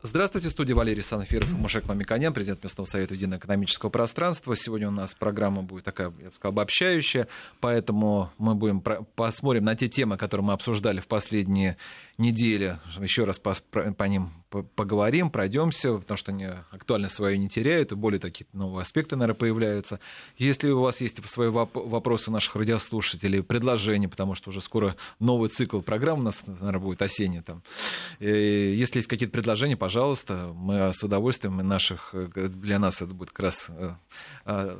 Здравствуйте, студия Валерий Санфиров Мушек Мамиканян, президент Местного совета Единого экономического пространства. Сегодня у нас программа будет такая, я бы сказал, обобщающая, поэтому мы будем посмотрим на те темы, которые мы обсуждали в последние недели. Еще раз по, по ним поговорим, пройдемся, потому что они актуальность свою не теряют, и более такие новые аспекты, наверное, появляются. Если у вас есть свои вопросы у наших радиослушателей, предложения, потому что уже скоро новый цикл программ у нас, наверное, будет осенний там. Э, если есть какие-то предложения, пожалуйста, мы с удовольствием, и наших, э, для нас это будет как раз э,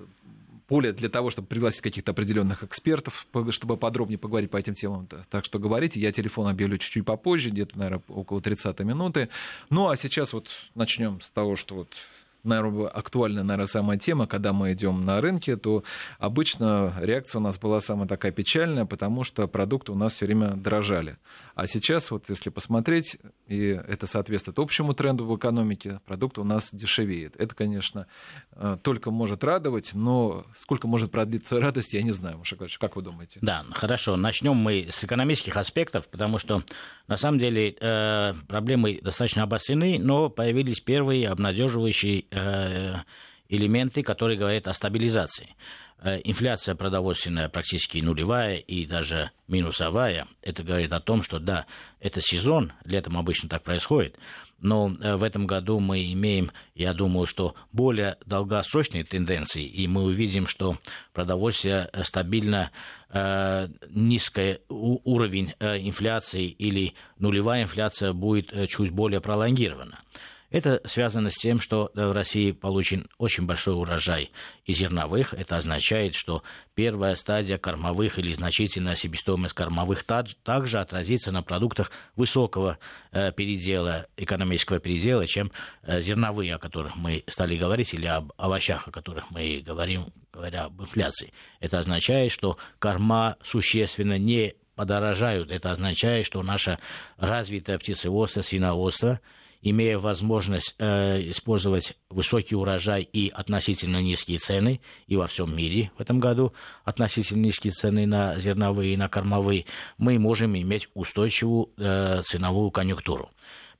поле для того, чтобы пригласить каких-то определенных экспертов, чтобы подробнее поговорить по этим темам. Так что говорите, я телефон объявлю чуть-чуть попозже, где-то, наверное, около 30 минуты. Ну, а сейчас вот начнем с того, что вот наверное, актуальная, наверное, самая тема, когда мы идем на рынке, то обычно реакция у нас была самая такая печальная, потому что продукты у нас все время дорожали. А сейчас, вот если посмотреть, и это соответствует общему тренду в экономике, продукты у нас дешевеют. Это, конечно, э, только может радовать, но сколько может продлиться радость, я не знаю, Маша как вы думаете? Да, хорошо. Начнем мы с экономических аспектов, потому что, на самом деле, э, проблемы достаточно обострены, но появились первые обнадеживающие элементы, которые говорят о стабилизации. Э, инфляция продовольственная практически нулевая и даже минусовая. Это говорит о том, что да, это сезон, летом обычно так происходит, но э, в этом году мы имеем, я думаю, что более долгосрочные тенденции, и мы увидим, что продовольствие стабильно э, низкий уровень э, инфляции или нулевая инфляция будет э, чуть более пролонгирована. Это связано с тем, что в России получен очень большой урожай из зерновых. Это означает, что первая стадия кормовых или значительная себестоимость кормовых также отразится на продуктах высокого э, передела, экономического передела, чем э, зерновые, о которых мы стали говорить, или об овощах, о которых мы говорим, говоря об инфляции. Это означает, что корма существенно не подорожают. Это означает, что наша развитая птицеводство, свиноводство – имея возможность э, использовать высокий урожай и относительно низкие цены, и во всем мире в этом году относительно низкие цены на зерновые и на кормовые, мы можем иметь устойчивую э, ценовую конъюнктуру.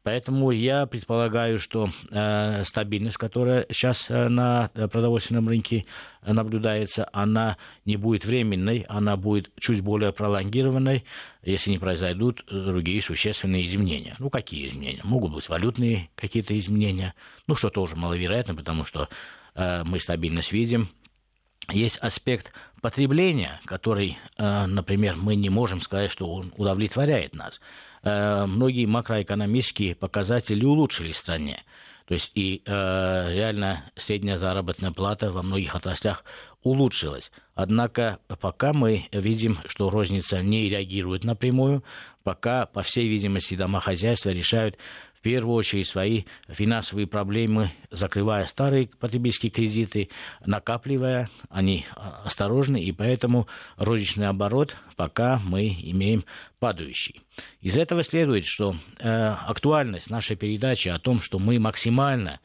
Поэтому я предполагаю, что э, стабильность, которая сейчас э, на продовольственном рынке наблюдается, она не будет временной, она будет чуть более пролонгированной, если не произойдут другие существенные изменения. Ну, какие изменения? Могут быть валютные какие-то изменения, ну, что тоже маловероятно, потому что э, мы стабильность видим, есть аспект потребления, который, э, например, мы не можем сказать, что он удовлетворяет нас. Э, многие макроэкономические показатели улучшились в стране. То есть и э, реально средняя заработная плата во многих отраслях улучшилась. Однако пока мы видим, что розница не реагирует напрямую, пока, по всей видимости, домохозяйства решают в первую очередь свои финансовые проблемы, закрывая старые потребительские кредиты, накапливая, они а, осторожны, и поэтому розничный оборот пока мы имеем падающий. Из этого следует, что э, актуальность нашей передачи о том, что мы максимально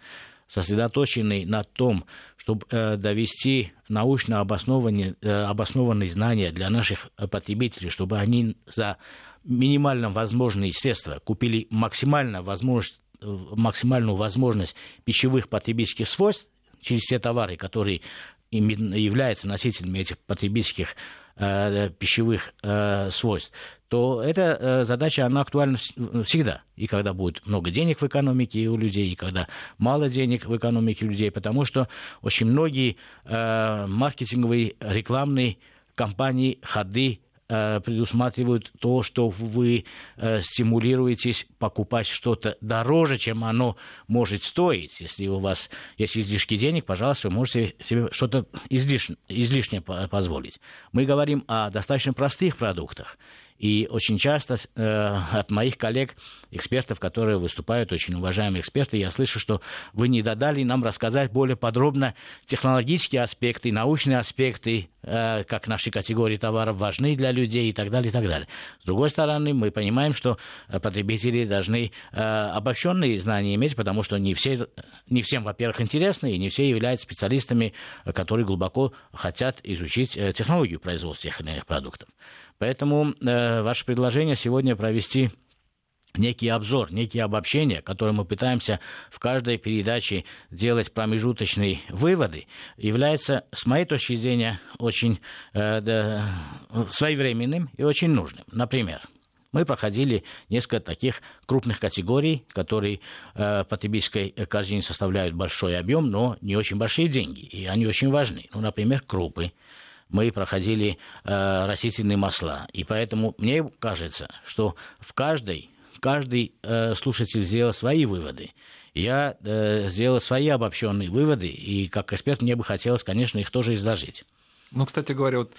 сосредоточены на том, чтобы э, довести научно обоснованные, э, обоснованные знания для наших потребителей, чтобы они за минимально возможные средства купили максимально возможность, максимальную возможность пищевых потребительских свойств через те товары, которые являются носителями этих потребительских э, пищевых э, свойств, то эта э, задача, она актуальна всегда. И когда будет много денег в экономике у людей, и когда мало денег в экономике у людей, потому что очень многие э, маркетинговые, рекламные кампании, ходы предусматривают то, что вы э, стимулируетесь покупать что-то дороже, чем оно может стоить. Если у вас есть излишки денег, пожалуйста, вы можете себе что-то излишне, излишнее позволить. Мы говорим о достаточно простых продуктах. И очень часто э, от моих коллег, экспертов, которые выступают, очень уважаемые эксперты, я слышу, что вы не додали нам рассказать более подробно технологические аспекты, научные аспекты, э, как наши категории товаров важны для людей и так далее, и так далее. С другой стороны, мы понимаем, что потребители должны э, обобщенные знания иметь, потому что не, все, не всем, во-первых, интересно, и не все являются специалистами, которые глубоко хотят изучить э, технологию производства тех или иных продуктов. Поэтому э, ваше предложение сегодня провести некий обзор, некие обобщения, которые мы пытаемся в каждой передаче делать промежуточные выводы, является, с моей точки зрения, очень э, да, своевременным и очень нужным. Например, мы проходили несколько таких крупных категорий, которые э, потребительской корзине составляют большой объем, но не очень большие деньги, и они очень важны. Ну, например, крупы. Мы проходили э, растительные масла. И поэтому мне кажется, что в каждой каждый э, слушатель сделал свои выводы. Я э, сделал свои обобщенные выводы, и как эксперт мне бы хотелось, конечно, их тоже изложить. Ну, кстати говоря, вот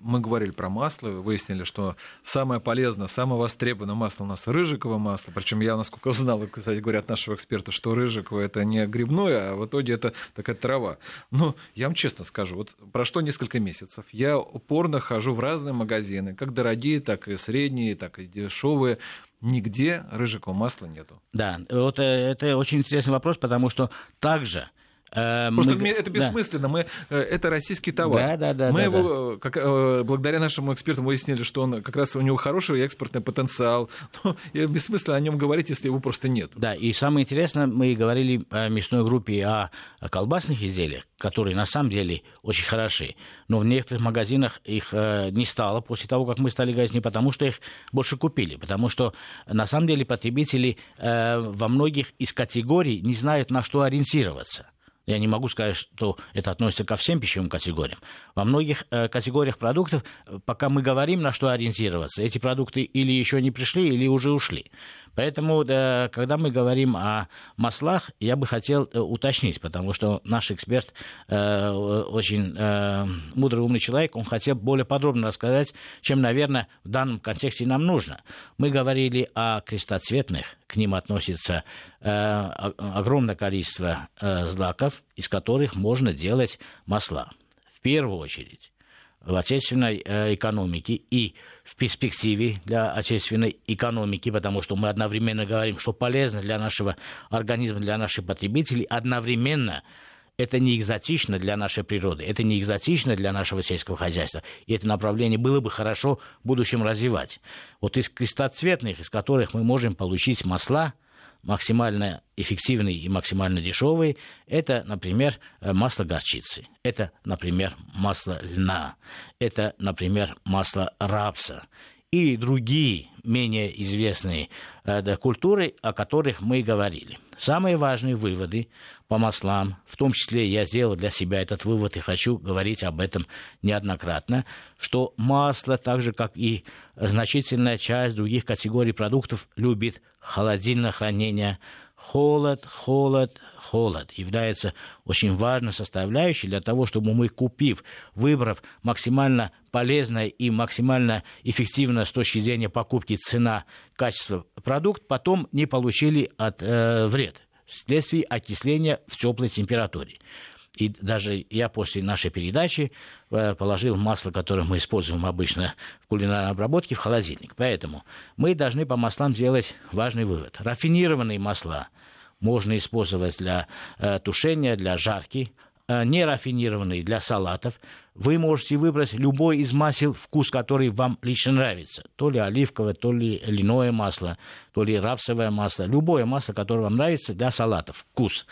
мы говорили про масло, выяснили, что самое полезное, самое востребованное масло у нас рыжиковое масло. Причем я, насколько узнал, кстати говоря, от нашего эксперта, что рыжиковое это не грибное, а в итоге это такая трава. Но я вам честно скажу, вот прошло несколько месяцев, я упорно хожу в разные магазины, как дорогие, так и средние, так и дешевые. Нигде рыжикового масла нету. Да, вот э, это очень интересный вопрос, потому что также Просто мы... это бессмысленно. Да. Мы, э, это российский товар. Да, да, да. Мы да, его, да. Как, э, благодаря нашим экспертам, выяснили, что он как раз у него хороший экспортный потенциал. Но бессмысленно о нем говорить, если его просто нет. Да, и самое интересное, мы говорили о мясной группе о колбасных изделиях, которые на самом деле очень хороши. Но в некоторых магазинах их не стало после того, как мы стали говорить, не потому что их больше купили, потому что на самом деле потребители во многих из категорий не знают, на что ориентироваться. Я не могу сказать, что это относится ко всем пищевым категориям. Во многих э, категориях продуктов, э, пока мы говорим, на что ориентироваться, эти продукты или еще не пришли, или уже ушли. Поэтому, да, когда мы говорим о маслах, я бы хотел э, уточнить, потому что наш эксперт э, очень э, мудрый, умный человек, он хотел более подробно рассказать, чем, наверное, в данном контексте нам нужно. Мы говорили о крестоцветных, к ним относится э, огромное количество э, злаков, из которых можно делать масла. В первую очередь в отечественной экономике и в перспективе для отечественной экономики, потому что мы одновременно говорим, что полезно для нашего организма, для наших потребителей, одновременно это не экзотично для нашей природы, это не экзотично для нашего сельского хозяйства. И это направление было бы хорошо в будущем развивать. Вот из крестоцветных, из которых мы можем получить масла – максимально эффективный и максимально дешевый, это, например, э, масло горчицы, это, например, масло льна, это, например, масло рапса и другие менее известные э, культуры, о которых мы говорили. Самые важные выводы по маслам, в том числе я сделал для себя этот вывод и хочу говорить об этом неоднократно, что масло, так же как и значительная часть других категорий продуктов, любит холодильное хранение. Холод, холод, холод является очень важной составляющей для того, чтобы мы, купив, выбрав максимально полезное и максимально эффективное с точки зрения покупки цена, качество продукт, потом не получили от, э, вред вследствие окисления в теплой температуре. И даже я после нашей передачи э, положил масло, которое мы используем обычно в кулинарной обработке, в холодильник. Поэтому мы должны по маслам сделать важный вывод. Рафинированные масла можно использовать для э, тушения, для жарки, э, нерафинированные для салатов. Вы можете выбрать любой из масел, вкус который вам лично нравится. То ли оливковое, то ли льняное масло, то ли рапсовое масло. Любое масло, которое вам нравится для салатов. Вкус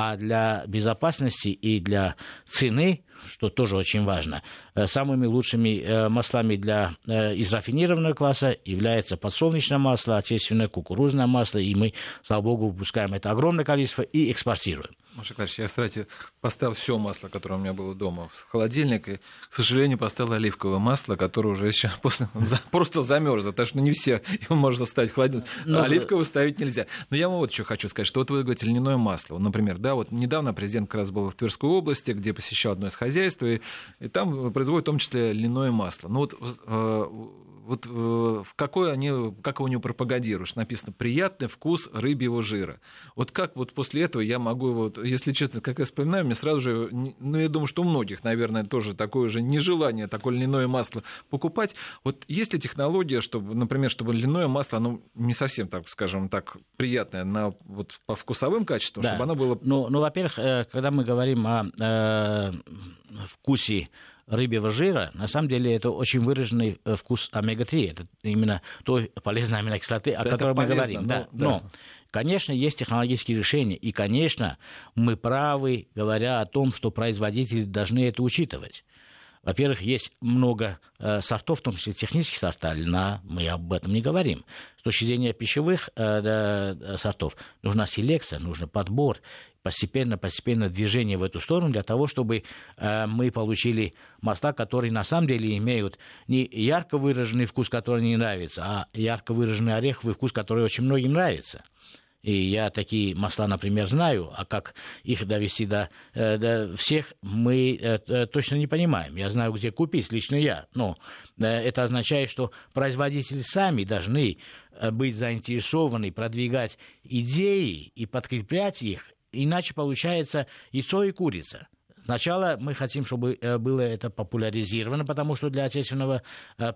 а для безопасности и для цены, что тоже очень важно, э, самыми лучшими э, маслами для э, из рафинированного класса является подсолнечное масло, отечественное кукурузное масло, и мы, слава богу, выпускаем это огромное количество и экспортируем. Маша Карч, я, кстати, поставил все масло, которое у меня было дома, в холодильник, и, к сожалению, поставил оливковое масло, которое уже сейчас после, просто замерзло, потому что не все его можно ставить в холодильник. Но... Ну, оливковое ставить нельзя. Но я вам вот что хочу сказать, что вот вы говорите льняное масло. Например, да, вот недавно президент как раз был в Тверской области, где посещал одно из хозяйств, и, и там производят в том числе льняное масло. Ну вот э, вот э, какой они, как его не пропагандируешь, написано «приятный вкус рыбьего жира». Вот как вот после этого я могу, вот, если честно, как я вспоминаю, мне сразу же, ну, я думаю, что у многих, наверное, тоже такое же нежелание такое льняное масло покупать. Вот есть ли технология, чтобы, например, чтобы льняное масло, оно не совсем, так скажем так, приятное на, вот, по вкусовым качествам, да. чтобы оно было... Ну, ну во-первых, э, когда мы говорим о э, вкусе рыбьего жира, на самом деле это очень выраженный э, вкус омега-3. Это именно той полезной аминокислоты, о да, которой мы полезно, говорим. Но, да. но, конечно, есть технологические решения. И, конечно, мы правы, говоря о том, что производители должны это учитывать. Во-первых, есть много э, сортов, в том числе технических сортов, льна, мы об этом не говорим. С точки зрения пищевых э, да, сортов нужна селекция, нужен подбор, постепенно-постепенно движение в эту сторону для того, чтобы э, мы получили масла, которые на самом деле имеют не ярко выраженный вкус, который не нравится, а ярко выраженный ореховый вкус, который очень многим нравится. И я такие масла, например, знаю, а как их довести до, э, до всех, мы э, э, точно не понимаем. Я знаю, где купить, лично я. Но это означает, что производители сами должны быть заинтересованы продвигать идеи и подкреплять их, иначе получается яйцо и курица. Сначала мы хотим, чтобы было это популяризировано, потому что для отечественного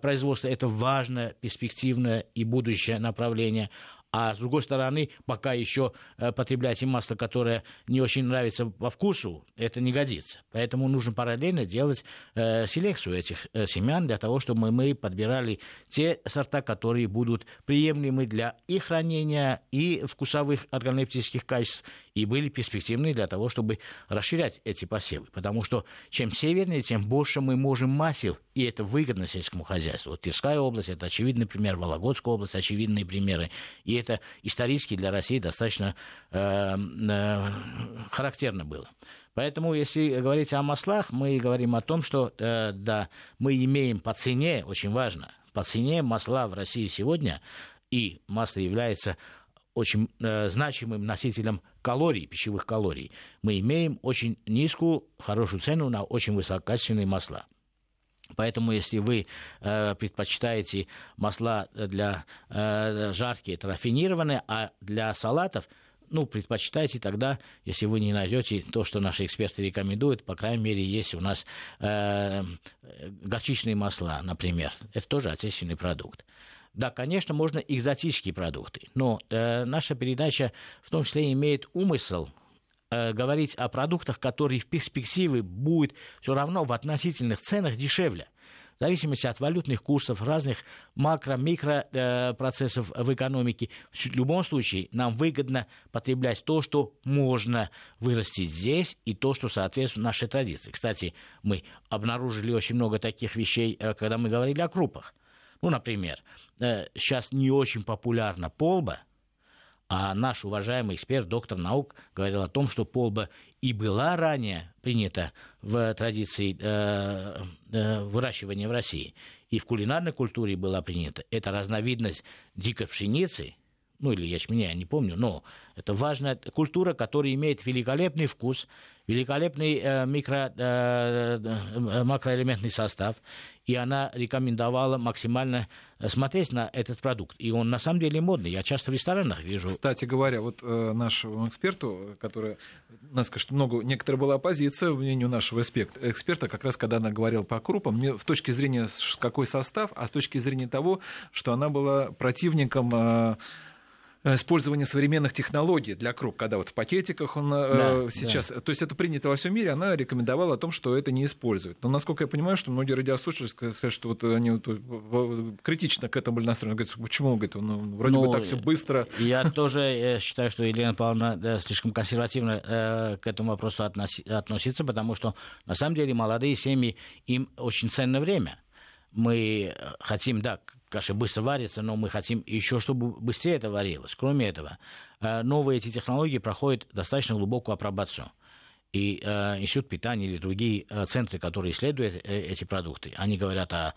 производства это важное, перспективное и будущее направление а с другой стороны, пока еще э, потреблять масло, которое не очень нравится по вкусу, это не годится. Поэтому нужно параллельно делать э, селекцию этих э, семян для того, чтобы мы подбирали те сорта, которые будут приемлемы для и хранения, и вкусовых органолептических качеств, и были перспективны для того, чтобы расширять эти посевы. Потому что чем севернее, тем больше мы можем масел, и это выгодно сельскому хозяйству. Вот Тверская область – это очевидный пример, Вологодская область – очевидные примеры. И это исторически для России достаточно э, э, характерно было. Поэтому, если говорить о маслах, мы говорим о том, что э, да, мы имеем по цене, очень важно, по цене масла в России сегодня, и масло является очень э, значимым носителем калорий, пищевых калорий, мы имеем очень низкую, хорошую цену на очень высококачественные масла. Поэтому, если вы э, предпочитаете масла для э, жарки, это рафинированные, а для салатов ну, предпочитайте тогда, если вы не найдете то, что наши эксперты рекомендуют, по крайней мере, есть у нас э, горчичные масла, например. Это тоже отечественный продукт. Да, конечно, можно экзотические продукты, но э, наша передача в том числе имеет умысел Э, говорить о продуктах, которые в перспективе будут все равно в относительных ценах дешевле. В зависимости от валютных курсов, разных макро-микро э, процессов в экономике, в любом случае нам выгодно потреблять то, что можно вырастить здесь, и то, что соответствует нашей традиции. Кстати, мы обнаружили очень много таких вещей, э, когда мы говорили о крупах. Ну, например, сейчас не очень популярна полба – а наш уважаемый эксперт, доктор наук, говорил о том, что полба и была ранее принята в традиции э, э, выращивания в России, и в кулинарной культуре была принята. Это разновидность дикой пшеницы, ну или ячменя, я не помню, но это важная культура, которая имеет великолепный вкус, великолепный э, микро, э, э, макроэлементный состав, и она рекомендовала максимально смотреть на этот продукт. И он на самом деле модный. Я часто в ресторанах вижу. Кстати говоря, вот э, нашему эксперту, который, надо сказать, что много, некоторая была оппозиция в мнению нашего эксперта, эксперта, как раз когда она говорила по крупам, мне в точке зрения какой состав, а с точки зрения того, что она была противником э, Э, использование современных технологий для круг, когда вот в пакетиках он э, да, сейчас, да. то есть это принято во всем мире, она рекомендовала о том, что это не используют. Но насколько я понимаю, что многие радиослушатели сказали, что вот они вот критично к этому были настроены, говорят, почему, говорит, ну, вроде ну, бы так все быстро. Я тоже считаю, что Елена Павловна слишком консервативно э, к этому вопросу относится, потому что на самом деле молодые семьи, им очень ценное время мы хотим, да, каша быстро варится, но мы хотим еще, чтобы быстрее это варилось. Кроме этого, э, новые эти технологии проходят достаточно глубокую апробацию. И э, Институт питания или другие э, центры, которые исследуют э, эти продукты, они говорят о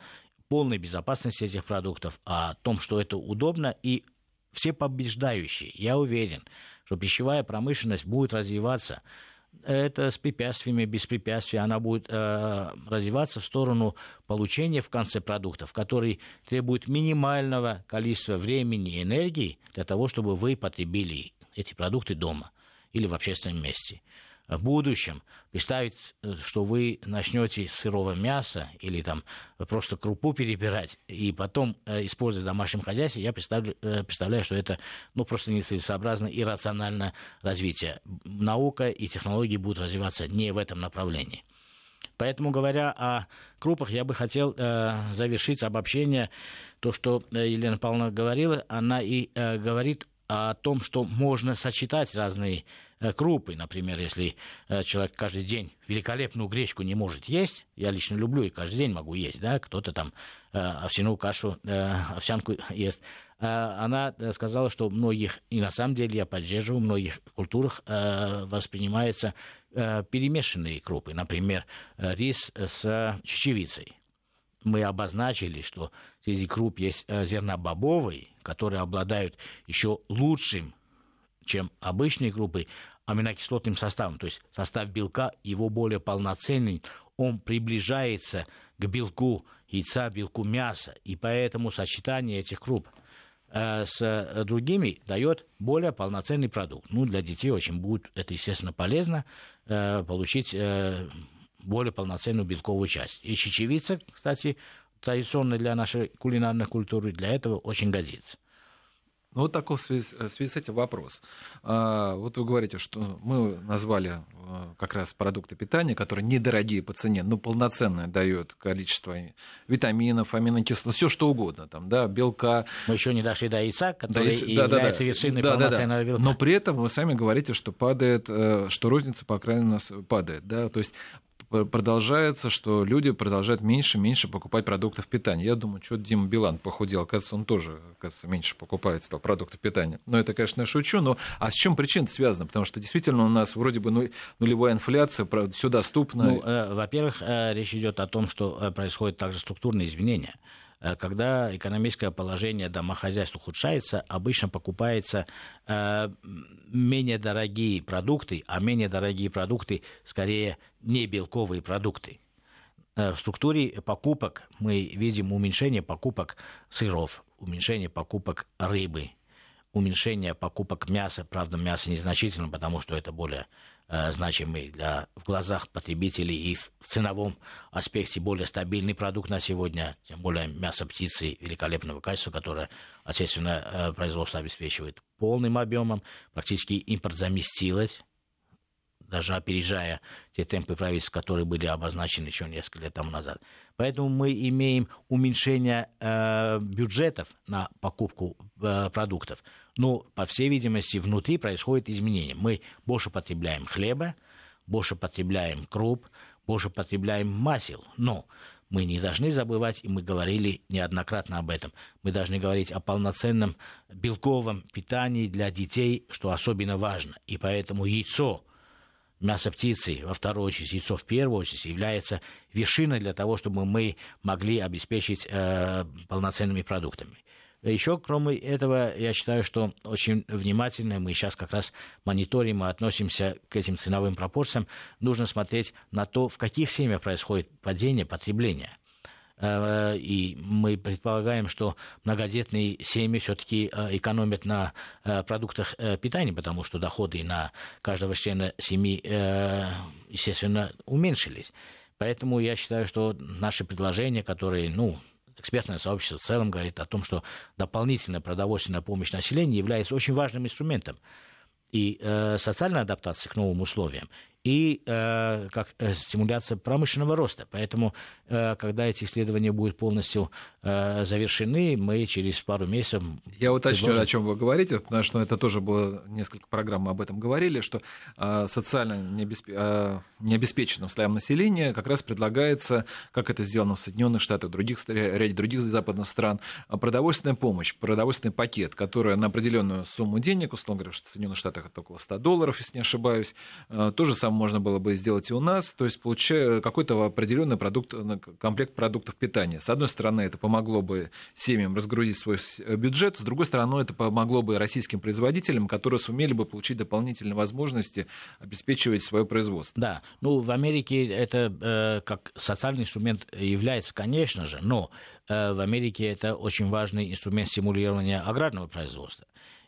полной безопасности этих продуктов, о том, что это удобно, и все побеждающие. Я уверен, что пищевая промышленность будет развиваться это с препятствиями, без препятствий, она будет э, развиваться в сторону получения в конце продуктов, который требует минимального количества времени и энергии для того, чтобы вы потребили эти продукты дома или в общественном месте будущем представить, э, что вы начнете с сырого мяса или там просто крупу перебирать и потом э, использовать в домашнем хозяйстве, я представляю, э, представляю, что это ну, просто нецелесообразно и рациональное развитие. Наука и технологии будут развиваться не в этом направлении. Поэтому, говоря о крупах, я бы хотел э, завершить обобщение. То, что Елена Павловна говорила, она и э, говорит о том, что можно сочетать разные крупы. Например, если э, человек каждый день великолепную гречку не может есть, я лично люблю и каждый день могу есть, да, кто-то там э, овсяную кашу, овсянку ест. Она сказала, что многих, и на самом деле я поддерживаю, в многих культурах воспринимаются перемешанные крупы, например, рис с чечевицей мы обозначили, что среди круп есть э, зернобобовые, которые обладают еще лучшим, чем обычные группы, аминокислотным составом. То есть состав белка его более полноценный, он приближается к белку яйца, белку мяса. И поэтому сочетание этих круп э, с другими дает более полноценный продукт. Ну, для детей очень будет это, естественно, полезно э, получить более полноценную белковую часть. И чечевица, кстати, традиционная для нашей кулинарной культуры, для этого очень годится. Ну, вот такой в связи, в связи с этим вопрос. А, вот вы говорите, что мы назвали а, как раз продукты питания, которые недорогие по цене, но полноценное дает количество витаминов, аминокислот, все что угодно, там, да, белка. Мы еще не дошли до яйца, который да, является да, вершиной да, полноценного да, да. белка. Но при этом вы сами говорите, что падает, э, что розница, по крайней мере, у нас падает, да, то есть продолжается, что люди продолжают меньше и меньше покупать продуктов питания. Я думаю, что Дима Билан похудел, оказывается, он тоже, оказывается, меньше покупает стал продукты питания. Но это, конечно, я шучу, но а с чем причина связана? Потому что действительно у нас вроде бы ну, нулевая инфляция, все доступно. Ну, э, во-первых, э, речь идет о том, что э, происходят также структурные изменения. Э, когда экономическое положение домохозяйств ухудшается, обычно покупаются э, менее дорогие продукты, а менее дорогие продукты скорее не белковые продукты. Э, в структуре покупок мы видим уменьшение покупок сыров, уменьшение покупок рыбы, уменьшение покупок мяса. Правда, мясо незначительно, потому что это более э, значимый для, в глазах потребителей и в, ценовом аспекте более стабильный продукт на сегодня, тем более мясо птицы великолепного качества, которое отечественное э, производство обеспечивает полным объемом, практически импорт заместилось даже опережая те темпы правительства, которые были обозначены еще несколько лет тому назад. Поэтому мы имеем уменьшение э, бюджетов на покупку э, продуктов. Но, по всей видимости, внутри происходит изменение. Мы больше потребляем хлеба, больше потребляем круп, больше потребляем масел. Но мы не должны забывать, и мы говорили неоднократно об этом, мы должны говорить о полноценном белковом питании для детей, что особенно важно. И поэтому яйцо – мясо птицы, во вторую очередь, яйцо в первую очередь, является вершиной для того, чтобы мы могли обеспечить э, полноценными продуктами. Еще, кроме этого, я считаю, что очень внимательно мы сейчас как раз мониторим и относимся к этим ценовым пропорциям. Нужно смотреть на то, в каких семьях происходит падение потребления – и мы предполагаем, что многодетные семьи все-таки э, экономят на э, продуктах питания, потому что доходы на каждого члена семьи, естественно, уменьшились. Поэтому я считаю, что наши предложения, которые, ну, экспертное сообщество в целом говорит о том, что дополнительная продовольственная помощь населению является очень важным инструментом и э, социальной адаптации к новым условиям, и э, как э, стимуляция промышленного роста. Поэтому, э, когда эти исследования будут полностью э, завершены, мы через пару месяцев... Я уточню, предложим... о чем вы говорите, потому что это тоже было несколько программ, мы об этом говорили, что э, социально необесп... э, необеспеченным слоям населения как раз предлагается, как это сделано в Соединенных Штатах, в других, ряде других западных стран, продовольственная помощь, продовольственный пакет, который на определенную сумму денег, условно говоря, в Соединенных Штатах это около 100 долларов, если не ошибаюсь, э, то же самое можно было бы сделать и у нас, то есть получая какой-то определенный продукт, комплект продуктов питания. С одной стороны, это помогло бы семьям разгрузить свой бюджет, с другой стороны, это помогло бы российским производителям, которые сумели бы получить дополнительные возможности обеспечивать свое производство. Да, ну в Америке это э, как социальный инструмент является, конечно же, но э, в Америке это очень важный инструмент стимулирования аграрного производства.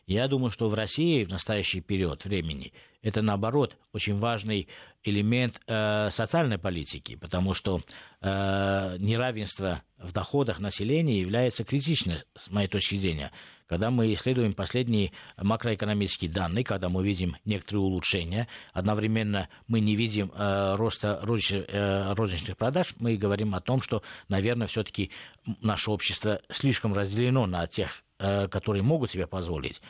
Я думаю, что в России в настоящий период времени это, наоборот, очень важный элемент э, социальной политики, потому что э, неравенство в доходах населения является критичным, с моей точки зрения. Когда мы исследуем последние макроэкономические данные, когда мы видим некоторые улучшения, одновременно мы не видим э, роста розничных, э, продаж, мы говорим о том, что, наверное, все-таки наше общество слишком разделено на тех, э, которые могут себе позволить,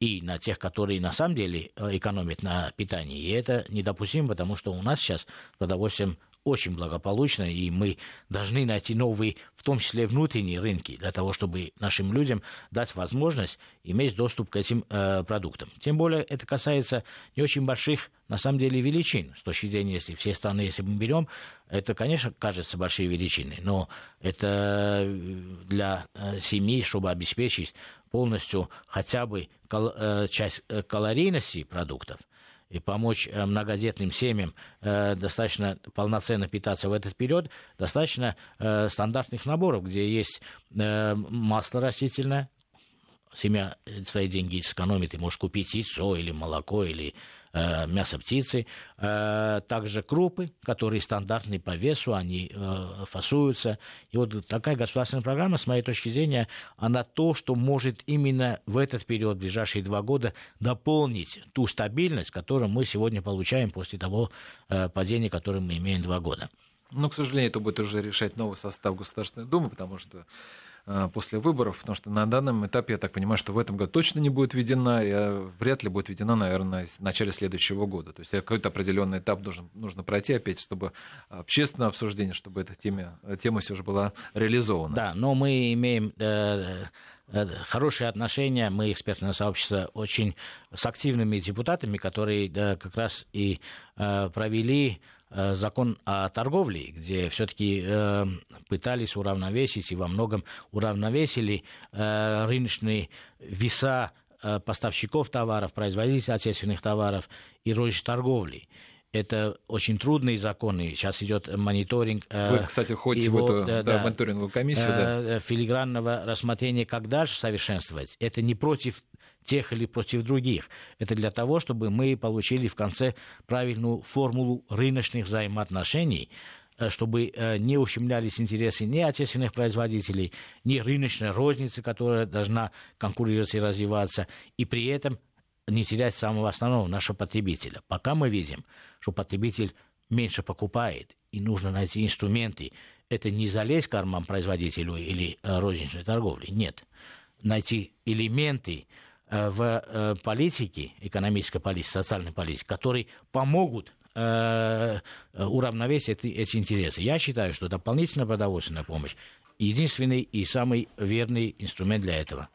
и на тех, которые на самом деле э, экономят на питании. И это недопустимо, потому что у нас сейчас продовольствием очень благополучно, и мы должны найти новые, в том числе внутренние рынки, для того, чтобы нашим людям дать возможность иметь доступ к этим э, продуктам. Тем более это касается не очень больших, на самом деле, величин. С точки зрения, если все страны, если мы берем, это, конечно, кажется большие величины, но это э, для э, семьи, чтобы обеспечить полностью хотя бы кал- э, часть э, калорийности продуктов – и помочь э, многодетным семьям э, достаточно полноценно питаться в этот период, достаточно э, стандартных наборов, где есть масло растительное, семья свои деньги сэкономит и может купить яйцо или молоко или Э, мясо птицы, э, также крупы, которые стандартные по весу, они э, фасуются. И вот такая государственная программа, с моей точки зрения, она то, что может именно в этот период, в ближайшие два года, дополнить ту стабильность, которую мы сегодня получаем после того падения, которое мы имеем два года. Но, к сожалению, это будет уже решать новый состав Государственной Думы, потому что Э, после выборов, потому что на данном этапе, я так понимаю, что в этом году точно не будет введена, и э, вряд ли будет введена, наверное, в начале следующего года. То есть какой-то определенный этап должен, нужно пройти опять, чтобы общественное обсуждение, чтобы эта тема, тема все же была реализована. Да, но мы имеем э, хорошие отношения, мы, экспертное сообщество, очень с активными депутатами, которые как раз и провели Э, закон о торговле, где все-таки э, пытались уравновесить и во многом уравновесили э, рыночные веса э, поставщиков товаров, производителей отечественных товаров и розничной торговли. Это очень трудные законы. Сейчас идет мониторинг. Э, Вы, кстати, ходите его, в эту да, да, мониторинговую комиссию. Э, да. Филигранного рассмотрения, как дальше совершенствовать. Это не против тех или против других. Это для того, чтобы мы получили в конце правильную формулу рыночных взаимоотношений, э, чтобы э, не ущемлялись интересы ни отечественных производителей, ни рыночной розницы, которая должна конкурировать и развиваться, и при этом не терять самого основного нашего потребителя. Пока мы видим, что потребитель меньше покупает, и нужно найти инструменты. Это не залезть в карман производителю или э, розничной торговли, нет. Найти элементы, в э, политике, экономической политике, социальной политике, которые помогут э, уравновесить эти, эти интересы. Я считаю, что дополнительная продовольственная помощь единственный и самый верный инструмент для этого.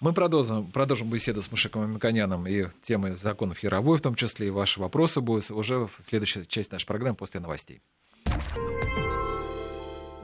Мы продолжим, продолжим беседу с Мушеком Миконяном и темы законов Яровой, в том числе и ваши вопросы будут уже в следующей части нашей программы после новостей.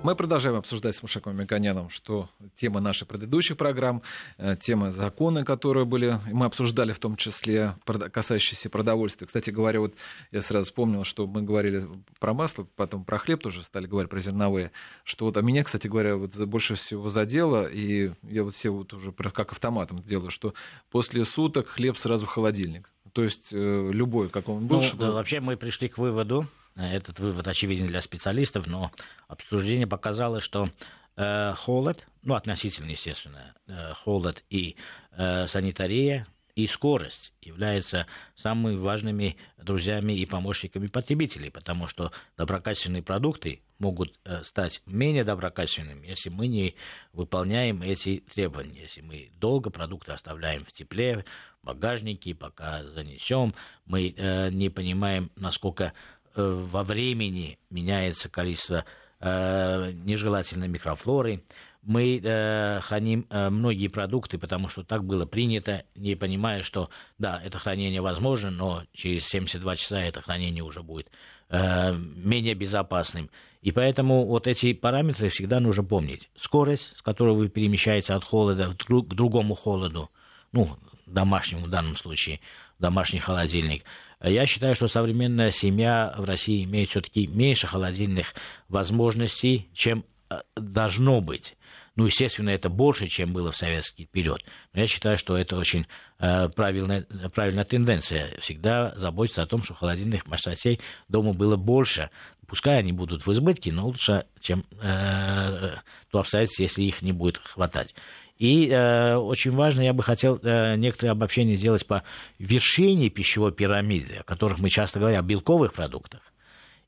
Мы продолжаем обсуждать с Мушаком Миконяном, что тема наших предыдущих программ, э, тема законы, которые были, мы обсуждали в том числе, касающиеся продовольствия. Кстати говоря, вот я сразу вспомнил, что мы говорили про масло, потом про хлеб тоже стали говорить, про зерновые, что вот, а меня, кстати говоря, вот больше всего задело, и я вот все вот уже как автоматом делаю, что после суток хлеб сразу в холодильник. То есть э, любой, как он был. Ну, чтобы... Вообще мы пришли к выводу, этот вывод очевиден для специалистов, но обсуждение показало, что э, холод, ну, относительно, естественно, э, холод и э, санитария и скорость являются самыми важными друзьями и помощниками потребителей, потому что доброкачественные продукты могут э, стать менее доброкачественными, если мы не выполняем эти требования, если мы долго продукты оставляем в тепле, в багажнике, пока занесем, мы э, не понимаем, насколько во времени меняется количество э, нежелательной микрофлоры. Мы э, храним э, многие продукты, потому что так было принято, не понимая, что да, это хранение возможно, но через 72 часа это хранение уже будет э, менее безопасным. И поэтому вот эти параметры всегда нужно помнить. Скорость, с которой вы перемещаете от холода к другому холоду, ну, домашнему в данном случае, домашний холодильник – я считаю, что современная семья в России имеет все-таки меньше холодильных возможностей, чем э, должно быть. Ну, естественно, это больше, чем было в советский период. Но я считаю, что это очень э, правильная, правильная тенденция. Всегда заботиться о том, что холодильных мощностей дома было больше. Пускай они будут в избытке, но лучше, чем э, то обстоятельство, если их не будет хватать. И э, очень важно, я бы хотел э, некоторые обобщения сделать по вершине пищевой пирамиды, о которых мы часто говорим, о белковых продуктах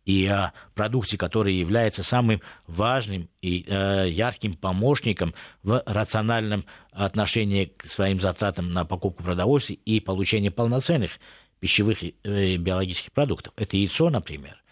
и о продукте, который является самым важным и э, ярким помощником в рациональном отношении к своим затратам на покупку продовольствия и получение полноценных пищевых э, биологических продуктов. Это яйцо, например,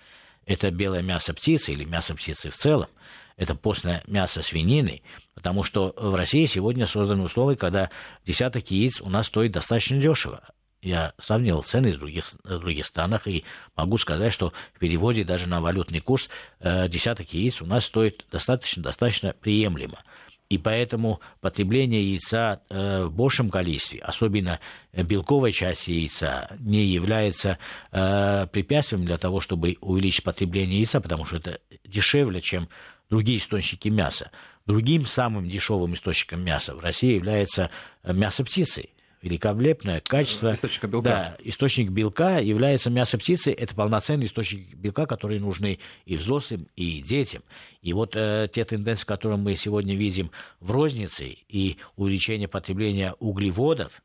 это белое мясо птицы или мясо птицы в целом, это постное мясо свинины, потому что в России сегодня созданы условия, когда десяток яиц у нас стоит достаточно дешево. Я сравнил цены в других, в других странах и могу сказать, что в переводе даже на валютный курс э, десяток яиц у нас стоит достаточно, достаточно приемлемо. И поэтому потребление яйца э, в большем количестве, особенно белковой части яйца, не является э, препятствием для того, чтобы увеличить потребление яйца, потому что это дешевле, чем другие источники мяса. Другим самым дешевым источником мяса в России является э, мясо птицы великолепное качество. Источник белка. Да, источник белка является мясо птицы. Это полноценный источник белка, который нужны и взрослым, и детям. И вот э, те тенденции, которые мы сегодня видим в рознице, и увеличение потребления углеводов,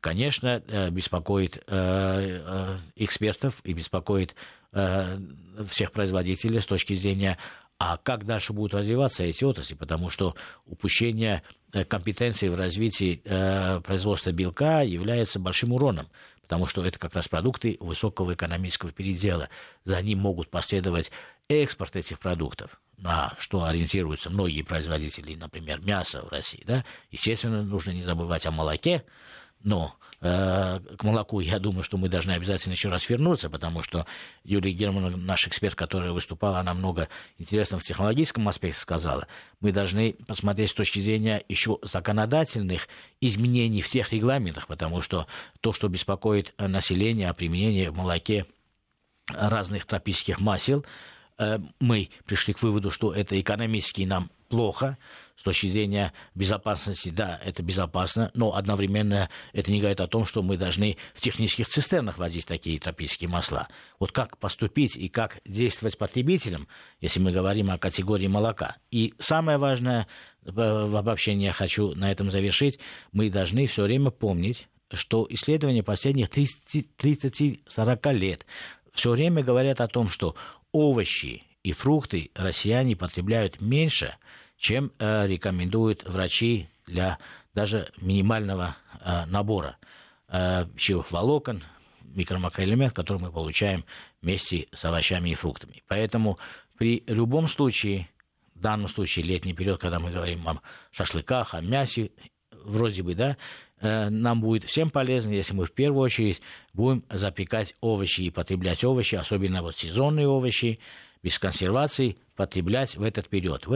конечно, э, беспокоит э, э, экспертов и беспокоит э, всех производителей с точки зрения а как дальше будут развиваться эти отрасли, потому что упущение э, компетенции в развитии э, производства белка является большим уроном, потому что это как раз продукты высокого экономического передела. За ним могут последовать экспорт этих продуктов, на что ориентируются многие производители, например, мяса в России. Да? Естественно, нужно не забывать о молоке, но к молоку, я думаю, что мы должны обязательно еще раз вернуться, потому что Юлия Германовна, наш эксперт, которая выступала, она много интересного в технологическом аспекте сказала. Мы должны посмотреть с точки зрения еще законодательных изменений в тех регламентах, потому что то, что беспокоит население о применении в молоке разных тропических масел, э, мы пришли к выводу, что это экономически нам плохо, с точки зрения безопасности, да, это безопасно, но одновременно это не говорит о том, что мы должны в технических цистернах возить такие тропические масла. Вот как поступить и как действовать потребителям, если мы говорим о категории молока. И самое важное, в обобщении я хочу на этом завершить, мы должны все время помнить, что исследования последних 30-40 лет все время говорят о том, что овощи и фрукты россияне потребляют меньше – чем э, рекомендуют врачи для даже минимального э, набора э, пищевых волокон, микро-макроэлемент, который мы получаем вместе с овощами и фруктами. Поэтому при любом случае, в данном случае летний период, когда мы говорим о шашлыках, о мясе, вроде бы, да, нам будет всем полезно, если мы в первую очередь будем запекать овощи и потреблять овощи, особенно вот сезонные овощи, без консервации потреблять в этот период.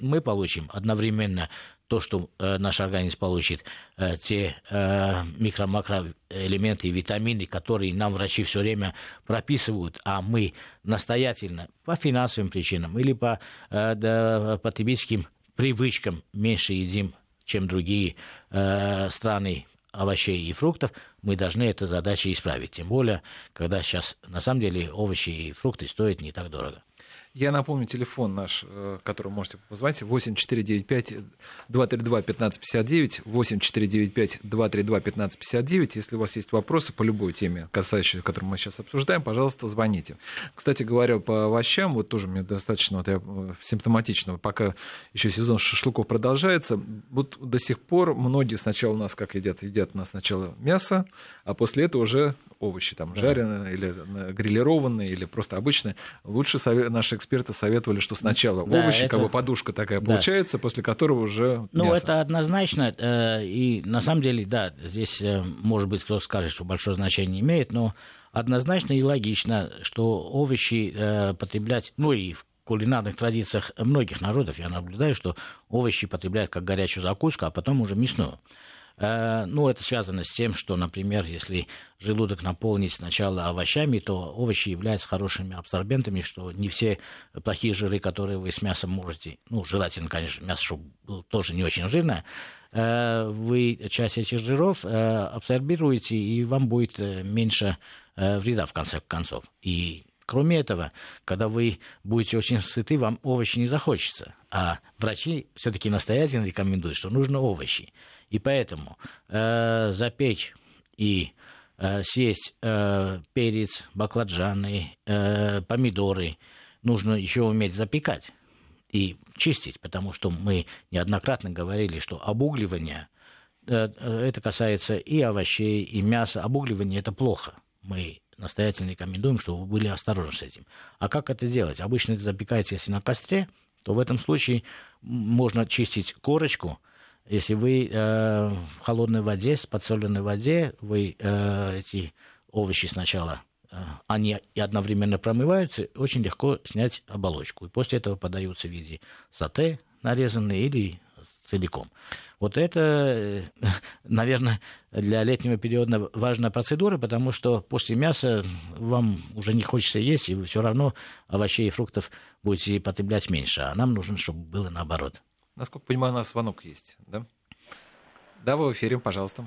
Мы получим одновременно то, что э, наш организм получит, э, те э, микро-макроэлементы и витамины, которые нам врачи все время прописывают, а мы настоятельно по финансовым причинам или по э, потребительским привычкам меньше едим, чем другие э, страны овощей и фруктов, мы должны эту задачу исправить. Тем более, когда сейчас на самом деле овощи и фрукты стоят не так дорого. Я напомню, телефон наш, э, который можете позвонить, 8495-232-1559, 8495-232-1559. Если у вас есть вопросы по любой теме, касающейся, которую мы сейчас обсуждаем, пожалуйста, звоните. Кстати говоря, по овощам, вот тоже мне достаточно вот я, э, симптоматично, пока еще сезон шашлыков продолжается, вот до сих пор многие сначала у нас, как едят, едят у нас сначала мясо, а после этого уже овощи, там, да. жареные или э, грилированные, или просто обычные. Лучше наши эксперты советовали, что сначала да, овощи, это... как бы подушка такая да. получается, после которого уже Ну, мясо. это однозначно, э, и на самом деле, да, здесь, э, может быть, кто скажет, что большое значение имеет, но однозначно и логично, что овощи потреблять, ну и в кулинарных традициях многих народов я наблюдаю, что овощи потребляют как горячую закуску, а потом уже мясную. Ну, это связано с тем, что, например, если желудок наполнить сначала овощами, то овощи являются хорошими абсорбентами, что не все плохие жиры, которые вы с мясом можете, ну, желательно, конечно, мясо, чтобы было тоже не очень жирное, вы часть этих жиров абсорбируете, и вам будет меньше вреда, в конце концов. И Кроме этого, когда вы будете очень сыты, вам овощи не захочется. А врачи все-таки настоятельно рекомендуют, что нужно овощи. И поэтому э, запечь и э, съесть э, перец, баклажаны, э, помидоры нужно еще уметь запекать и чистить, потому что мы неоднократно говорили, что обугливание э, это касается и овощей, и мяса. Обугливание это плохо. Мы настоятельно рекомендуем, чтобы вы были осторожны с этим. А как это делать? Обычно это запекается, если на костре, то в этом случае можно чистить корочку. Если вы э, в холодной воде, с подсоленной воде, вы э, эти овощи сначала, э, они и одновременно промываются, очень легко снять оболочку. И после этого подаются в виде сате нарезанные или целиком. Вот это, э, наверное, для летнего периода важная процедура, потому что после мяса вам уже не хочется есть, и вы все равно овощей и фруктов будете потреблять меньше. А нам нужно, чтобы было наоборот. Насколько понимаю, у нас звонок есть, да? Да, вы в эфире, пожалуйста.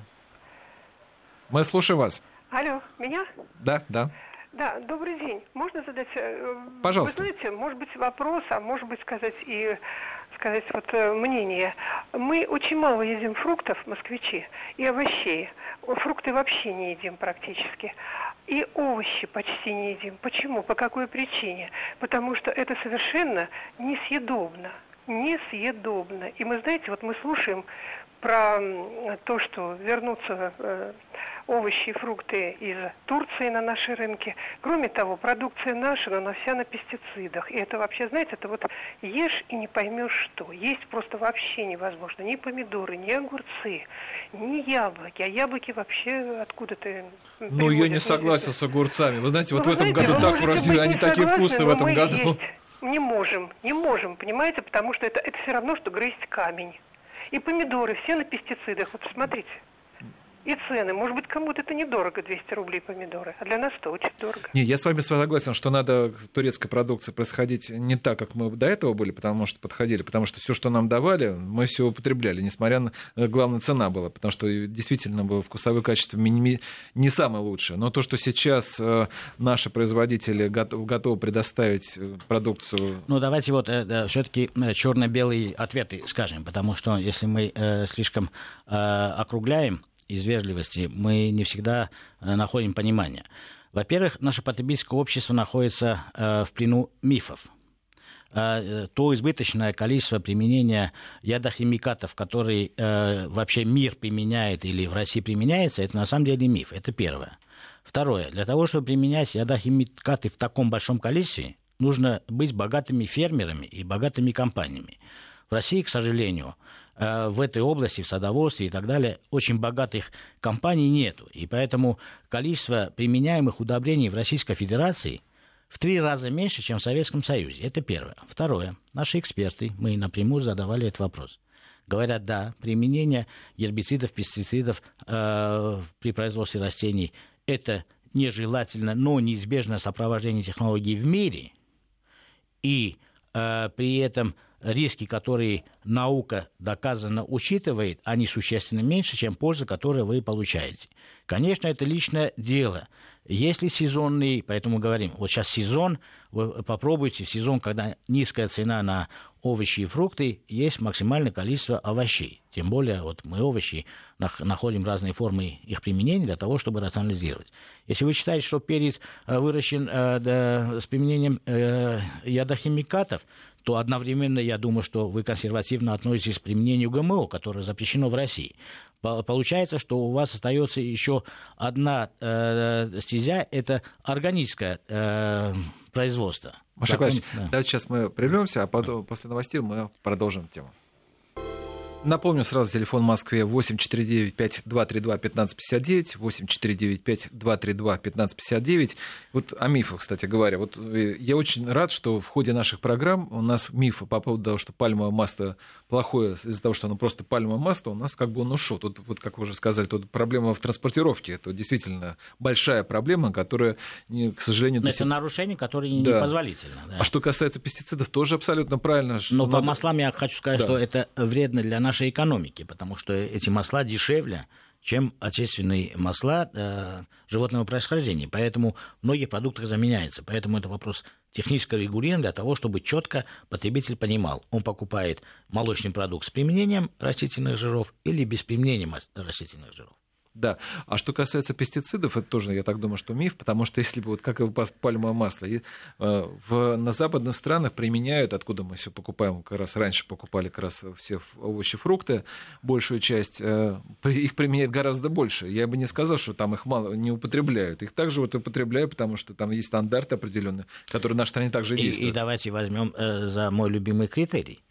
Мы слушаем вас. Алло, меня? Да, да. Да, добрый день. Можно задать, э, Пожалуйста. вы знаете, может быть, вопрос, а может быть, сказать и сказать вот э, мнение. Мы очень мало едим фруктов, москвичи, и овощей. Фрукты вообще не едим практически. И овощи почти не едим. Почему? По какой причине? Потому что это совершенно несъедобно. Несъедобно. И мы, знаете, вот мы слушаем про то, что вернутся э, овощи и фрукты из Турции на наши рынки. Кроме того, продукция наша, но она вся на пестицидах. И это вообще, знаете, это вот ешь и не поймешь что. Есть просто вообще невозможно. Ни помидоры, ни огурцы, ни яблоки. А яблоки вообще откуда-то Ну, я не согласен с огурцами. Вы знаете, вот ну, в этом знаете, году так вроде, они такие вкусные в этом году. Есть не можем, не можем, понимаете, потому что это, это все равно, что грызть камень. И помидоры все на пестицидах. Вот посмотрите и цены. Может быть, кому-то это недорого, 200 рублей помидоры, а для нас это очень дорого. Не, я с вами согласен, что надо турецкая продукция происходить не так, как мы до этого были, потому что подходили, потому что все, что нам давали, мы все употребляли, несмотря на э, главная цена была, потому что действительно было вкусовое качество не самое лучшее. Но то, что сейчас э, наши производители готовы предоставить э, продукцию... Ну, давайте вот все-таки черно-белые ответы скажем, потому что если мы слишком округляем, из вежливости мы не всегда э, находим понимание. Во-первых, наше потребительское общество находится э, в плену мифов. Э, то избыточное количество применения ядохимикатов, которые вообще мир применяет или в России применяется, это на самом деле миф. Это первое. Второе. Для того, чтобы применять ядохимикаты в таком большом количестве, нужно быть богатыми фермерами и богатыми компаниями. В России, к сожалению, Э, в этой области, в садоводстве и так далее, очень богатых компаний нету. И поэтому количество применяемых удобрений в Российской Федерации в три раза меньше, чем в Советском Союзе. Это первое. Второе. Наши эксперты, мы напрямую задавали этот вопрос. Говорят, да, применение гербицидов, пестицидов э, при производстве растений – это нежелательно, но неизбежное сопровождение технологий в мире. И э, при этом – риски, которые наука доказанно учитывает, они существенно меньше, чем польза, которую вы получаете. Конечно, это личное дело. Если сезонный, поэтому говорим, вот сейчас сезон, вы попробуйте сезон, когда низкая цена на овощи и фрукты, есть максимальное количество овощей. Тем более, вот мы овощи находим разные формы их применения для того, чтобы рационализировать. Если вы считаете, что перец э, выращен э, да, с применением э, ядохимикатов, то одновременно я думаю, что вы консервативно относитесь к применению ГМО, которое запрещено в России. Получается, что у вас остается еще одна э, стезя, это органическое э, производство. Маша Потом, да. давайте сейчас мы прервемся, а потом, после новостей мы продолжим тему. Напомню сразу телефон в Москве 8495-232-1559, 8495-232-1559. Вот о мифах, кстати говоря. Вот э, я очень рад, что в ходе наших программ у нас мифы по поводу того, что пальмовое масло плохое из-за того, что оно просто пальмовое масло, у нас как бы он ушел. Тут, вот как вы уже сказали, тут проблема в транспортировке. Это действительно большая проблема, которая, к сожалению... Это сих... нарушение, которое да. непозволительно. Да. А что касается пестицидов, тоже абсолютно правильно. Но надо... по маслам я хочу сказать, да. что это вредно для нас нашей экономики, потому что эти масла дешевле, чем отечественные масла э, животного происхождения. Поэтому многие продукты заменяются. Поэтому это вопрос технического регулирования для того, чтобы четко потребитель понимал, он покупает молочный продукт с применением растительных жиров или без применения растительных жиров. Да. А что касается пестицидов, это тоже, я так думаю, что миф, потому что если бы, вот как и пальмовое масло, и, э, в, на западных странах применяют, откуда мы все покупаем, как раз раньше покупали как раз все овощи, фрукты, большую часть, э, их применяют гораздо больше. Я бы не сказал, что там их мало не употребляют. Их также вот употребляют, потому что там есть стандарты определенные, которые в нашей стране также действуют. И, и давайте возьмем э, за мой любимый критерий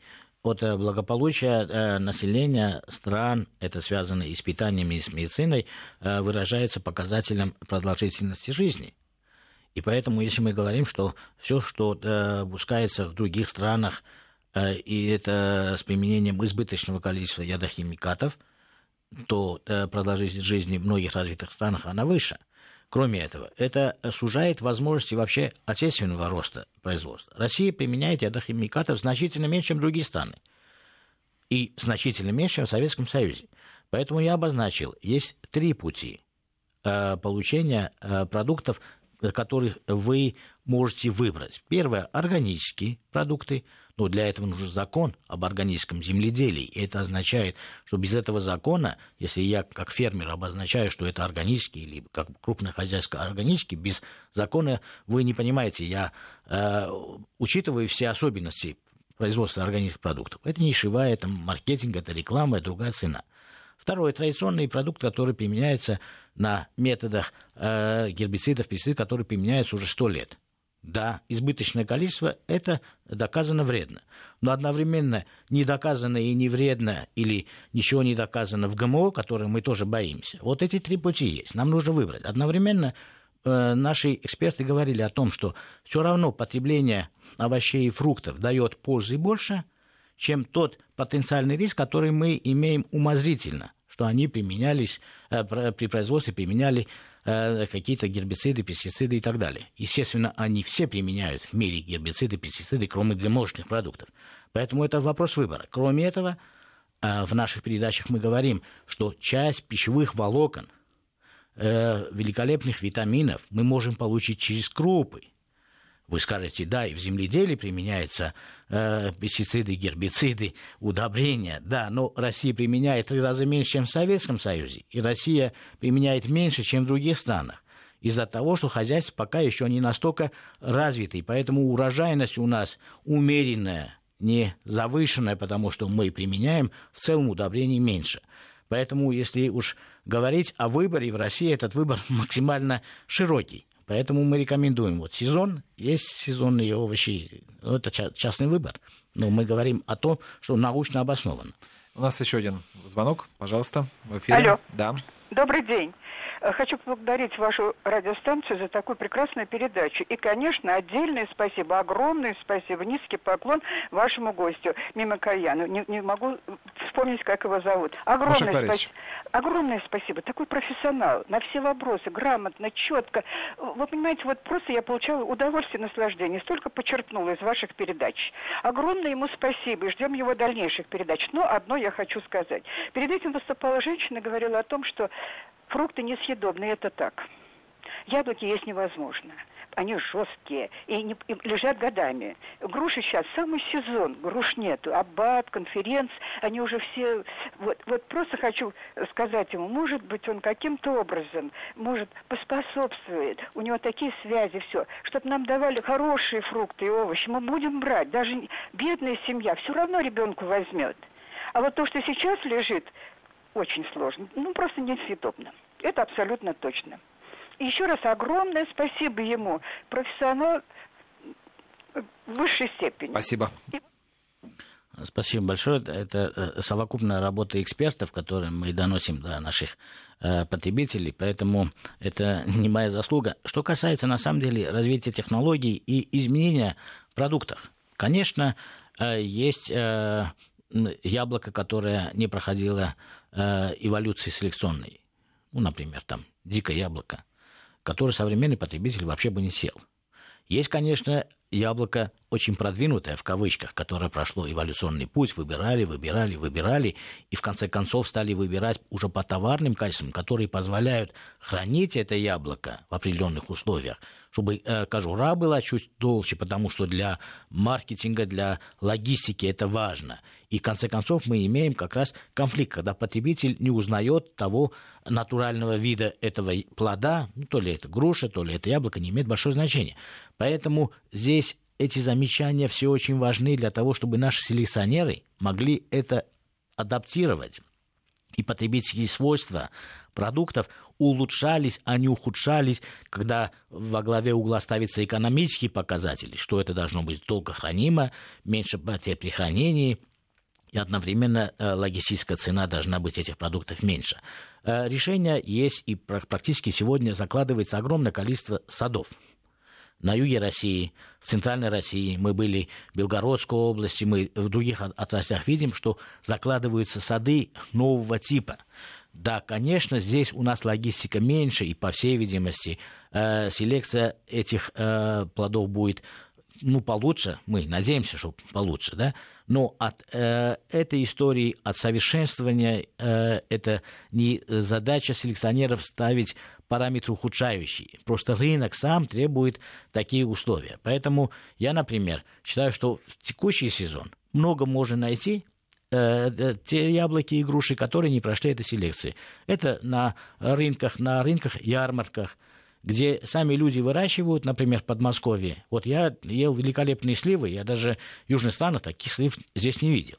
от э, благополучия э, населения стран, это связано и с питанием, и с медициной, э, выражается показателем продолжительности жизни. И поэтому, если мы говорим, что все, что пускается в других странах, и это с применением избыточного количества ядохимикатов, то продолжительность жизни в многих развитых странах, она выше. Кроме этого, это сужает возможности вообще отечественного роста производства. Россия применяет ядохимикатов значительно меньше, чем другие страны. И значительно меньше, чем в Советском Союзе. Поэтому я обозначил, есть три пути э, получения э, продуктов, которых вы можете выбрать. Первое – органические продукты – но для этого нужен закон об органическом земледелии. И это означает, что без этого закона, если я как фермер обозначаю, что это органический или как крупное хозяйство органический, без закона вы не понимаете, я э, учитываю все особенности производства органических продуктов. Это нишевая, это маркетинг, это реклама, это другая цена. Второе, традиционный продукт, который применяется на методах э, гербицидов, пестицидов, которые применяются уже сто лет. Да, избыточное количество – это доказано вредно. Но одновременно не доказано и не вредно или ничего не доказано в ГМО, которое мы тоже боимся. Вот эти три пути есть. Нам нужно выбрать. Одновременно э, наши эксперты говорили о том, что все равно потребление овощей и фруктов дает пользы больше, чем тот потенциальный риск, который мы имеем умозрительно, что они применялись э, при производстве применяли какие-то гербициды, пестициды и так далее. Естественно, они все применяют в мире гербициды, пестициды, кроме ГМОшных продуктов. Поэтому это вопрос выбора. Кроме этого, э, в наших передачах мы говорим, что часть пищевых волокон, э, великолепных витаминов мы можем получить через крупы. Вы скажете, да, и в земледелии применяются э, пестициды, гербициды, удобрения, да, но Россия применяет три раза меньше, чем в Советском Союзе, и Россия применяет меньше, чем в других странах из-за того, что хозяйство пока еще не настолько развито, и поэтому урожайность у нас умеренная, не завышенная, потому что мы применяем в целом удобрений меньше. Поэтому, если уж говорить о выборе в России, этот выбор максимально широкий. Поэтому мы рекомендуем. Вот сезон, есть сезонные овощи. Это частный выбор. Но мы говорим о том, что научно обосновано. У нас еще один звонок. Пожалуйста, в эфире. Алло. Да. Добрый день. Э, хочу поблагодарить вашу радиостанцию за такую прекрасную передачу. И, конечно, отдельное спасибо, огромное спасибо, низкий поклон вашему гостю, Мимо Каяну. Не, не могу вспомнить, как его зовут. Огромное спасибо. Огромное спасибо. Такой профессионал. На все вопросы, грамотно, четко. Вы понимаете, вот просто я получала удовольствие, наслаждение. Столько почерпнула из ваших передач. Огромное ему спасибо и ждем его дальнейших передач. Но одно я хочу сказать. Перед этим выступала женщина, говорила о том, что Фрукты несъедобны, это так. Яблоки есть невозможно. Они жесткие и, не, и лежат годами. Груши сейчас самый сезон, груш нету. Аббат, конференц, они уже все... Вот, вот просто хочу сказать ему, может быть, он каким-то образом, может, поспособствует. У него такие связи, все. Чтобы нам давали хорошие фрукты и овощи. Мы будем брать. Даже бедная семья все равно ребенку возьмет. А вот то, что сейчас лежит, очень сложно. Ну, просто несъедобно. Это абсолютно точно. И еще раз огромное спасибо ему. Профессионал в высшей степени. Спасибо. Спасибо большое. Это э, совокупная работа экспертов, которые мы доносим до наших э, потребителей, поэтому это не моя заслуга. Что касается, на самом деле, развития технологий и изменения в продуктах, конечно, э, есть яблоко, которое не проходило эволюции селекционной. Ну, например, там дикое яблоко, которое современный потребитель вообще бы не сел. Есть, конечно, яблоко очень продвинутое, в кавычках, которое прошло эволюционный путь, выбирали, выбирали, выбирали, и в конце концов стали выбирать уже по товарным качествам, которые позволяют хранить это яблоко в определенных условиях, чтобы э, кожура была чуть толще, потому что для маркетинга, для логистики это важно. И в конце концов мы имеем как раз конфликт, когда потребитель не узнает того натурального вида этого плода, ну, то ли это груша, то ли это яблоко, не имеет большое значения. Поэтому здесь эти замечания все очень важны для того, чтобы наши селекционеры могли это адаптировать. И потребительские свойства продуктов улучшались, а не ухудшались, когда во главе угла ставятся экономические показатели, что это должно быть долго хранимо, меньше потерь при хранении, и одновременно э, логистическая цена должна быть этих продуктов меньше. Э, решение есть, и практически сегодня закладывается огромное количество садов – на юге России, в центральной России, мы были в Белгородской области, мы в других отраслях видим, что закладываются сады нового типа. Да, конечно, здесь у нас логистика меньше, и, по всей видимости, э, селекция этих э, плодов будет ну, получше, мы надеемся, что получше, да, но от э, этой истории, от совершенствования, э, это не задача селекционеров ставить параметры ухудшающие. Просто рынок сам требует такие условия. Поэтому я, например, считаю, что в текущий сезон много можно найти э, э, те яблоки и груши, которые не прошли этой селекции. Это на рынках, на рынках, ярмарках, где сами люди выращивают, например, в Подмосковье. Вот я ел великолепные сливы, я даже в южных странах таких слив здесь не видел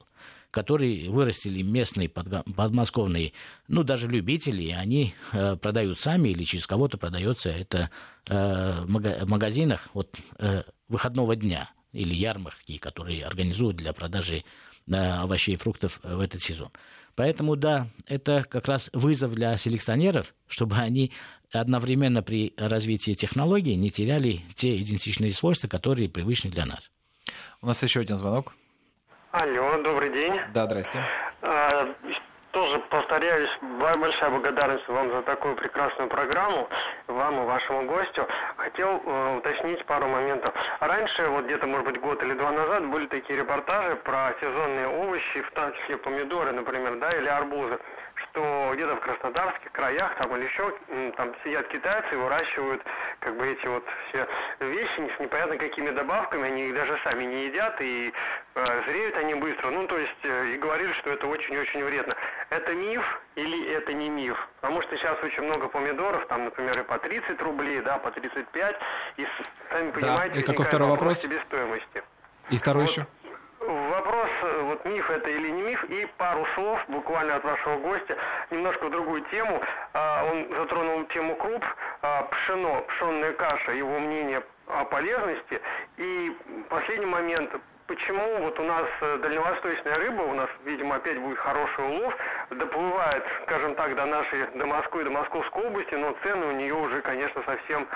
которые вырастили местные подмосковные, ну, даже любители, они э, продают сами или через кого-то продается это э, в магазинах вот, э, выходного дня или ярмарки, которые организуют для продажи овощей и фруктов в этот сезон. Поэтому, да, это как раз вызов для селекционеров, чтобы они одновременно при развитии технологий не теряли те идентичные свойства, которые привычны для нас. У нас еще один звонок. Алло, добрый день. Да, здрасте. А, тоже повторяюсь, большая благодарность вам за такую прекрасную программу, вам и вашему гостю. Хотел э, уточнить пару моментов. Раньше, вот где-то, может быть, год или два назад, были такие репортажи про сезонные овощи, в том числе помидоры, например, да, или арбузы что где-то в краснодарских краях там или еще там сидят китайцы и выращивают как бы эти вот все вещи с непонятно какими добавками, они их даже сами не едят и э, зреют они быстро. Ну, то есть, э, и говорили, что это очень-очень вредно. Это миф или это не миф? Потому что сейчас очень много помидоров, там, например, и по 30 рублей, да, по 35, и сами понимаете, да. и какой второй вопрос? себестоимости. И второй вот. еще? Вопрос, э, вот миф это или не миф, и пару слов буквально от вашего гостя, немножко в другую тему. А, он затронул тему круп, а, пшено, пшенная каша, его мнение о полезности. И последний момент, почему вот у нас э, дальневосточная рыба, у нас, видимо, опять будет хороший улов, доплывает, скажем так, до нашей, до Москвы, до Московской области, но цены у нее уже, конечно, совсем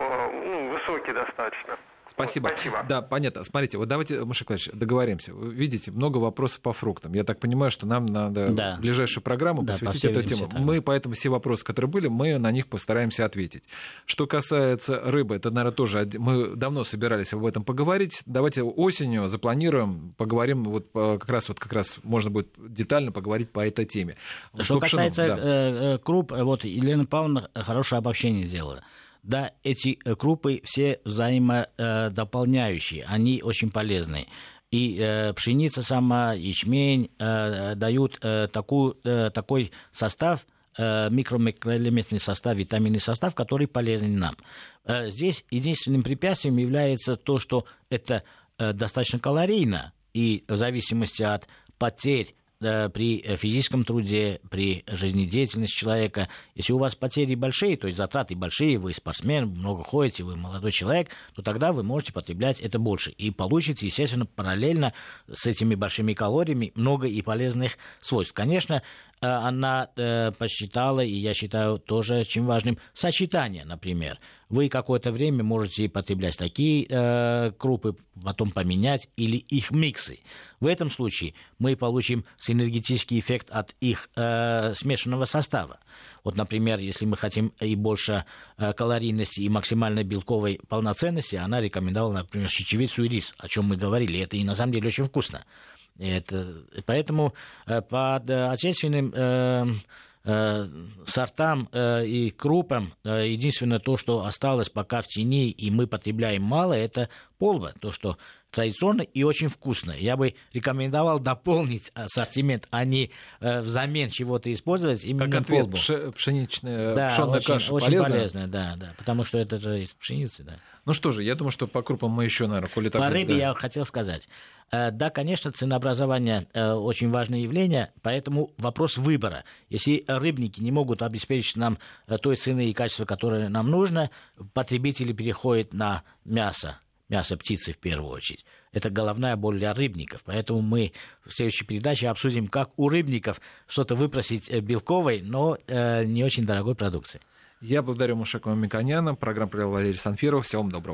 э, ну, высокие достаточно. Спасибо. Спасибо. Да, понятно. Смотрите, вот давайте, Маша Клавич, договоримся. Вы видите, много вопросов по фруктам. Я так понимаю, что нам надо да. ближайшую программу да, посвятить эту тему. Так. Мы поэтому все вопросы, которые были, мы на них постараемся ответить. Что касается рыбы, это, наверное, тоже мы давно собирались об этом поговорить. Давайте осенью запланируем, поговорим вот как раз вот как раз можно будет детально поговорить по этой теме. Что, что касается да. Э, э, круп, вот Елена Павловна хорошее обобщение сделала. Да, эти э, крупы все взаимодополняющие, они очень полезны. И э, пшеница сама, ячмень э, дают э, такую, э, такой состав, э, микро-микроэлементный состав, витаминный состав, который полезен нам. Э, здесь единственным препятствием является то, что это э, достаточно калорийно, и в зависимости от потерь э, при физическом труде, при жизнедеятельности человека, если у вас потери большие, то есть затраты большие, вы спортсмен, много ходите, вы молодой человек, то тогда вы можете потреблять это больше. И получите, естественно, параллельно с этими большими калориями много и полезных свойств. Конечно, э, она э, посчитала, и я считаю тоже очень важным, сочетание, например. Вы какое-то время можете потреблять такие э, крупы, потом поменять, или их миксы. В этом случае мы получим синергетический эффект от их э, смешанного состава. Вот, например, если мы хотим и больше э, калорийности, и максимальной белковой полноценности, она рекомендовала, например, чечевицу и рис, о чем мы говорили. Это и на самом деле очень вкусно. Это, поэтому э, под э, отечественным э, э, сортам э, и крупам э, единственное то, что осталось пока в тени, и мы потребляем мало, это полба, то, что традиционно и очень вкусно. Я бы рекомендовал дополнить ассортимент, а не взамен чего-то использовать именно как ответ, полбу. Пш- пшеничная да, пшенная очень, каша очень полезная? полезная, да, да, потому что это же из пшеницы, да. Ну что же, я думаю, что по крупам мы еще, наверное, коли так По рыбе да. я хотел сказать. Э, Да, конечно, ценообразование э, очень важное явление, поэтому вопрос выбора. Если рыбники не могут обеспечить нам э, той цены и качества, которое нам нужно, потребители переходят на мясо, мясо птицы в первую очередь. Это головная боль для рыбников. Поэтому мы в следующей передаче обсудим, как у рыбников что-то выпросить белковой, но э, не очень дорогой продукции. Я благодарю Мушекова Миконяна. Программу провел Валерий Санфиров. Всего вам доброго.